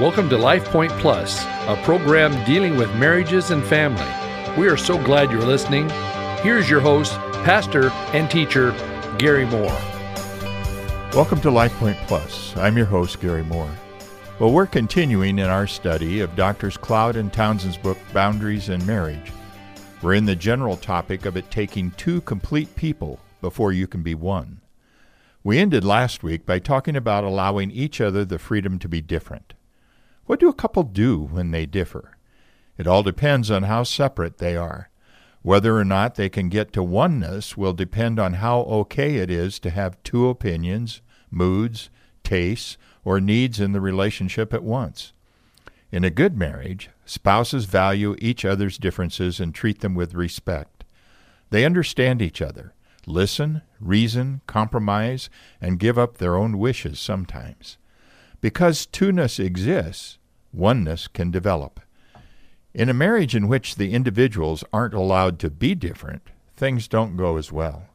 Welcome to Life Point Plus, a program dealing with marriages and family. We are so glad you're listening. Here's your host, pastor and teacher, Gary Moore. Welcome to Life Point Plus. I'm your host, Gary Moore. Well, we're continuing in our study of Doctors Cloud and Townsend's book, Boundaries in Marriage. We're in the general topic of it taking two complete people before you can be one. We ended last week by talking about allowing each other the freedom to be different. What do a couple do when they differ? It all depends on how separate they are. Whether or not they can get to oneness will depend on how okay it is to have two opinions, moods, tastes, or needs in the relationship at once. In a good marriage, spouses value each other's differences and treat them with respect. They understand each other, listen, reason, compromise, and give up their own wishes sometimes. Because two-ness exists, oneness can develop. In a marriage in which the individuals aren't allowed to be different, things don't go as well.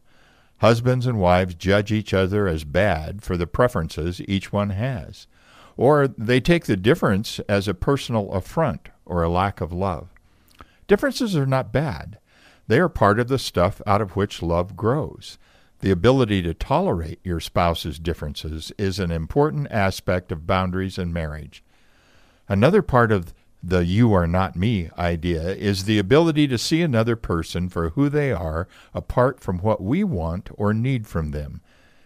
Husbands and wives judge each other as bad for the preferences each one has or they take the difference as a personal affront or a lack of love. Differences are not bad. They are part of the stuff out of which love grows. The ability to tolerate your spouse's differences is an important aspect of boundaries in marriage. Another part of the you are not me idea is the ability to see another person for who they are apart from what we want or need from them,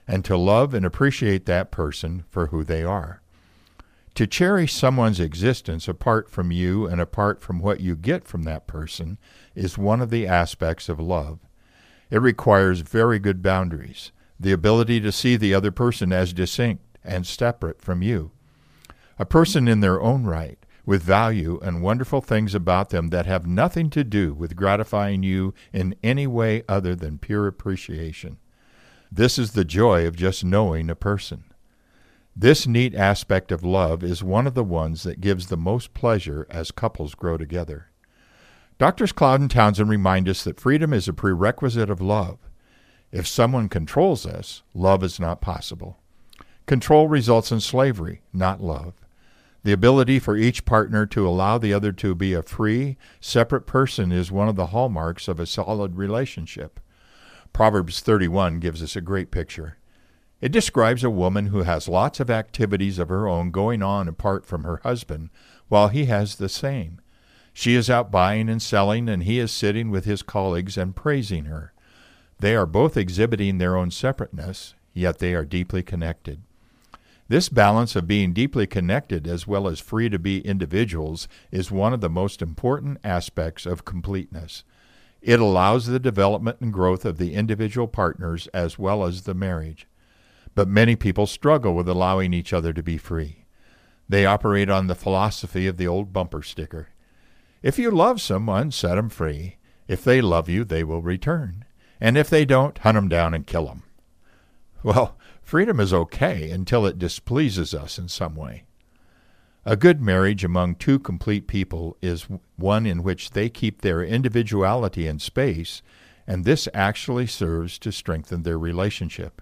and to love and appreciate that person for who they are. To cherish someone's existence apart from you and apart from what you get from that person is one of the aspects of love. It requires very good boundaries, the ability to see the other person as distinct and separate from you. A person in their own right, with value and wonderful things about them that have nothing to do with gratifying you in any way other than pure appreciation. This is the joy of just knowing a person. This neat aspect of love is one of the ones that gives the most pleasure as couples grow together. Doctors Cloud and Townsend remind us that freedom is a prerequisite of love. If someone controls us, love is not possible. Control results in slavery, not love. The ability for each partner to allow the other to be a free, separate person is one of the hallmarks of a solid relationship. Proverbs 31 gives us a great picture. It describes a woman who has lots of activities of her own going on apart from her husband, while he has the same. She is out buying and selling, and he is sitting with his colleagues and praising her. They are both exhibiting their own separateness, yet they are deeply connected. This balance of being deeply connected as well as free to be individuals is one of the most important aspects of completeness. It allows the development and growth of the individual partners as well as the marriage. But many people struggle with allowing each other to be free. They operate on the philosophy of the old bumper sticker. If you love someone, set 'em free. If they love you, they will return. And if they don't, hunt 'em down and kill 'em. Well, freedom is okay until it displeases us in some way. A good marriage among two complete people is one in which they keep their individuality in space, and this actually serves to strengthen their relationship.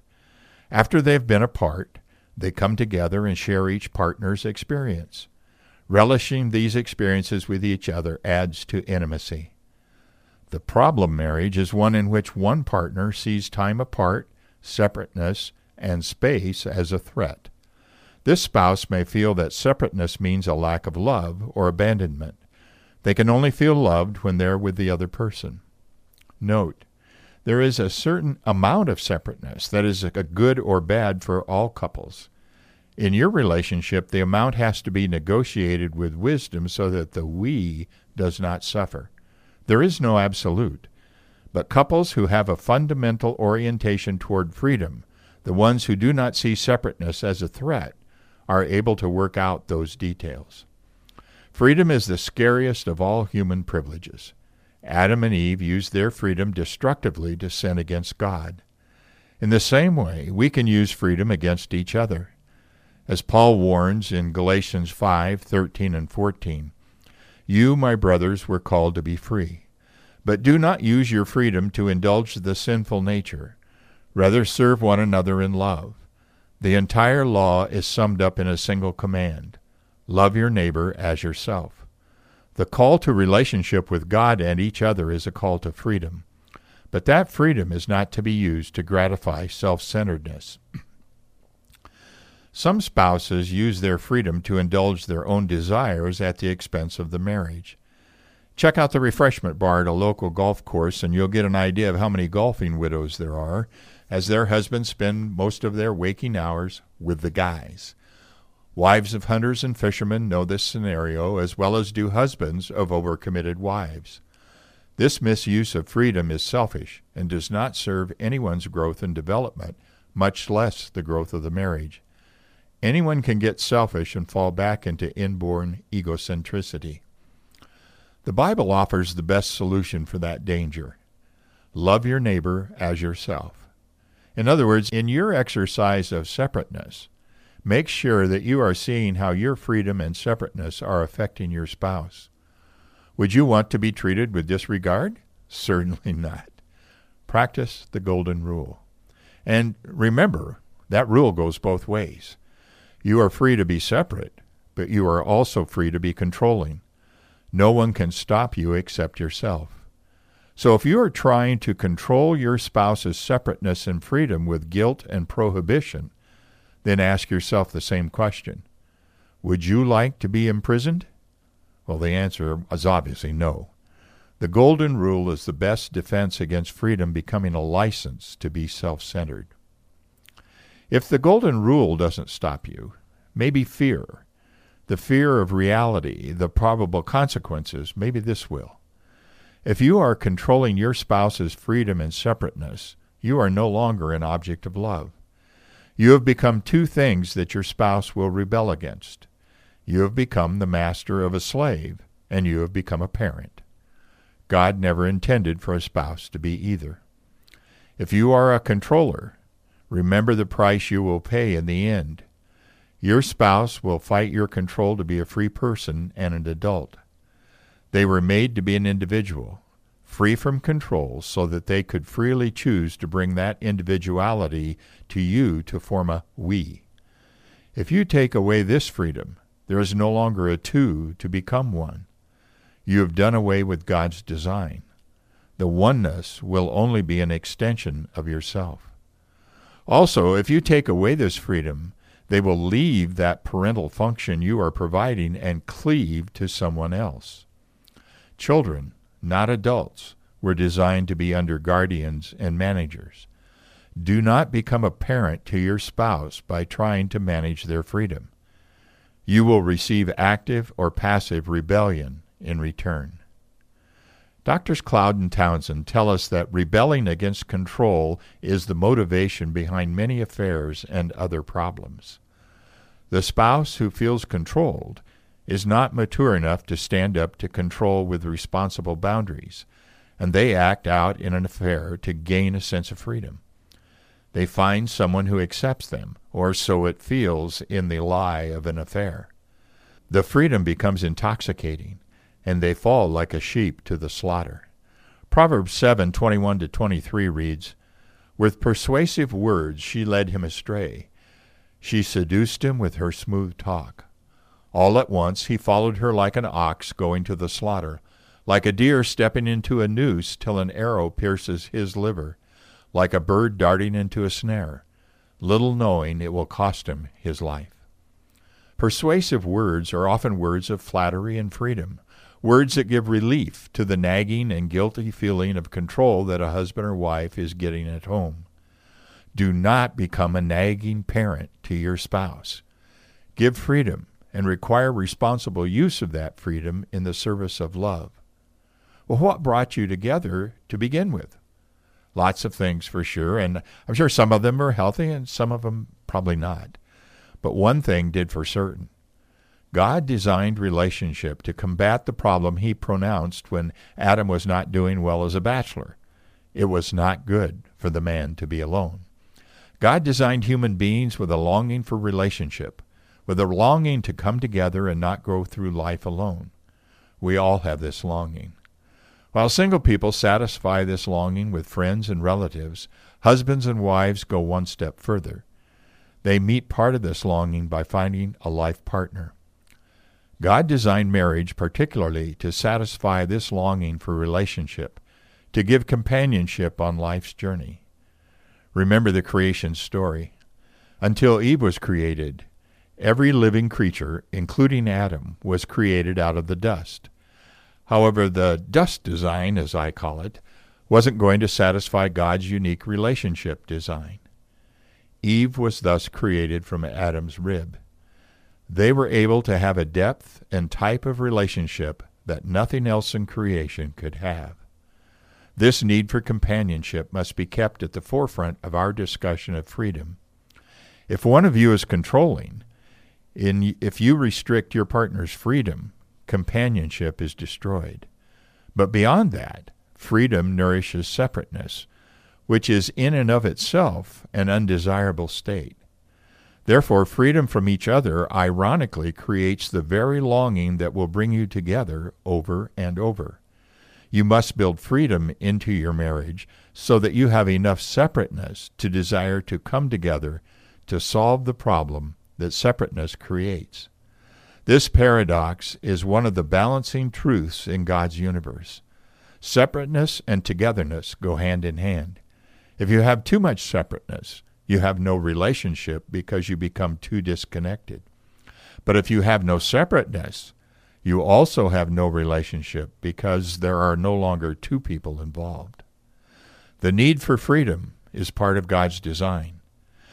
After they've been apart, they come together and share each partner's experience. Relishing these experiences with each other adds to intimacy. The problem marriage is one in which one partner sees time apart, separateness, and space as a threat. This spouse may feel that separateness means a lack of love or abandonment. They can only feel loved when they're with the other person. Note, there is a certain amount of separateness that is a good or bad for all couples. In your relationship, the amount has to be negotiated with wisdom so that the we does not suffer. There is no absolute. But couples who have a fundamental orientation toward freedom, the ones who do not see separateness as a threat, are able to work out those details. Freedom is the scariest of all human privileges. Adam and Eve used their freedom destructively to sin against God. In the same way, we can use freedom against each other. As Paul warns in Galatians 5:13 and 14, You, my brothers, were called to be free. But do not use your freedom to indulge the sinful nature. Rather, serve one another in love. The entire law is summed up in a single command Love your neighbor as yourself. The call to relationship with God and each other is a call to freedom. But that freedom is not to be used to gratify self centeredness. Some spouses use their freedom to indulge their own desires at the expense of the marriage. Check out the refreshment bar at a local golf course, and you'll get an idea of how many golfing widows there are, as their husbands spend most of their waking hours with the guys. Wives of hunters and fishermen know this scenario as well as do husbands of overcommitted wives. This misuse of freedom is selfish and does not serve anyone's growth and development, much less the growth of the marriage. Anyone can get selfish and fall back into inborn egocentricity. The Bible offers the best solution for that danger. Love your neighbor as yourself. In other words, in your exercise of separateness, make sure that you are seeing how your freedom and separateness are affecting your spouse. Would you want to be treated with disregard? Certainly not. Practice the golden rule. And remember, that rule goes both ways. You are free to be separate, but you are also free to be controlling. No one can stop you except yourself. So if you are trying to control your spouse's separateness and freedom with guilt and prohibition, then ask yourself the same question Would you like to be imprisoned? Well, the answer is obviously no. The golden rule is the best defense against freedom becoming a license to be self centered. If the golden rule doesn't stop you, maybe fear, the fear of reality, the probable consequences, maybe this will. If you are controlling your spouse's freedom and separateness, you are no longer an object of love. You have become two things that your spouse will rebel against. You have become the master of a slave, and you have become a parent. God never intended for a spouse to be either. If you are a controller, Remember the price you will pay in the end. Your spouse will fight your control to be a free person and an adult. They were made to be an individual, free from control, so that they could freely choose to bring that individuality to you to form a we. If you take away this freedom, there is no longer a two to become one. You have done away with God's design. The oneness will only be an extension of yourself. Also, if you take away this freedom, they will leave that parental function you are providing and cleave to someone else. Children, not adults, were designed to be under guardians and managers. Do not become a parent to your spouse by trying to manage their freedom. You will receive active or passive rebellion in return. Doctors Cloud and Townsend tell us that rebelling against control is the motivation behind many affairs and other problems. The spouse who feels controlled is not mature enough to stand up to control with responsible boundaries, and they act out in an affair to gain a sense of freedom. They find someone who accepts them, or so it feels in the lie of an affair. The freedom becomes intoxicating and they fall like a sheep to the slaughter. Proverbs 7:21 to 23 reads, With persuasive words she led him astray. She seduced him with her smooth talk. All at once he followed her like an ox going to the slaughter, like a deer stepping into a noose till an arrow pierces his liver, like a bird darting into a snare, little knowing it will cost him his life. Persuasive words are often words of flattery and freedom words that give relief to the nagging and guilty feeling of control that a husband or wife is getting at home. Do not become a nagging parent to your spouse. Give freedom and require responsible use of that freedom in the service of love. Well, what brought you together to begin with? Lots of things for sure, and I'm sure some of them are healthy and some of them probably not. But one thing did for certain God designed relationship to combat the problem he pronounced when Adam was not doing well as a bachelor. It was not good for the man to be alone. God designed human beings with a longing for relationship, with a longing to come together and not go through life alone. We all have this longing. While single people satisfy this longing with friends and relatives, husbands and wives go one step further. They meet part of this longing by finding a life partner. God designed marriage particularly to satisfy this longing for relationship, to give companionship on life's journey. Remember the creation story. Until Eve was created, every living creature, including Adam, was created out of the dust. However, the dust design, as I call it, wasn't going to satisfy God's unique relationship design. Eve was thus created from Adam's rib. They were able to have a depth and type of relationship that nothing else in creation could have. This need for companionship must be kept at the forefront of our discussion of freedom. If one of you is controlling, in, if you restrict your partner's freedom, companionship is destroyed. But beyond that, freedom nourishes separateness, which is in and of itself an undesirable state. Therefore, freedom from each other ironically creates the very longing that will bring you together over and over. You must build freedom into your marriage so that you have enough separateness to desire to come together to solve the problem that separateness creates. This paradox is one of the balancing truths in God's universe. Separateness and togetherness go hand in hand. If you have too much separateness, you have no relationship because you become too disconnected. But if you have no separateness, you also have no relationship because there are no longer two people involved. The need for freedom is part of God's design.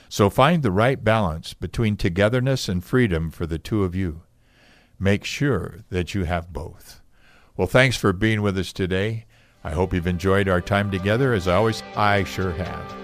So find the right balance between togetherness and freedom for the two of you. Make sure that you have both. Well, thanks for being with us today. I hope you've enjoyed our time together. As always, I sure have.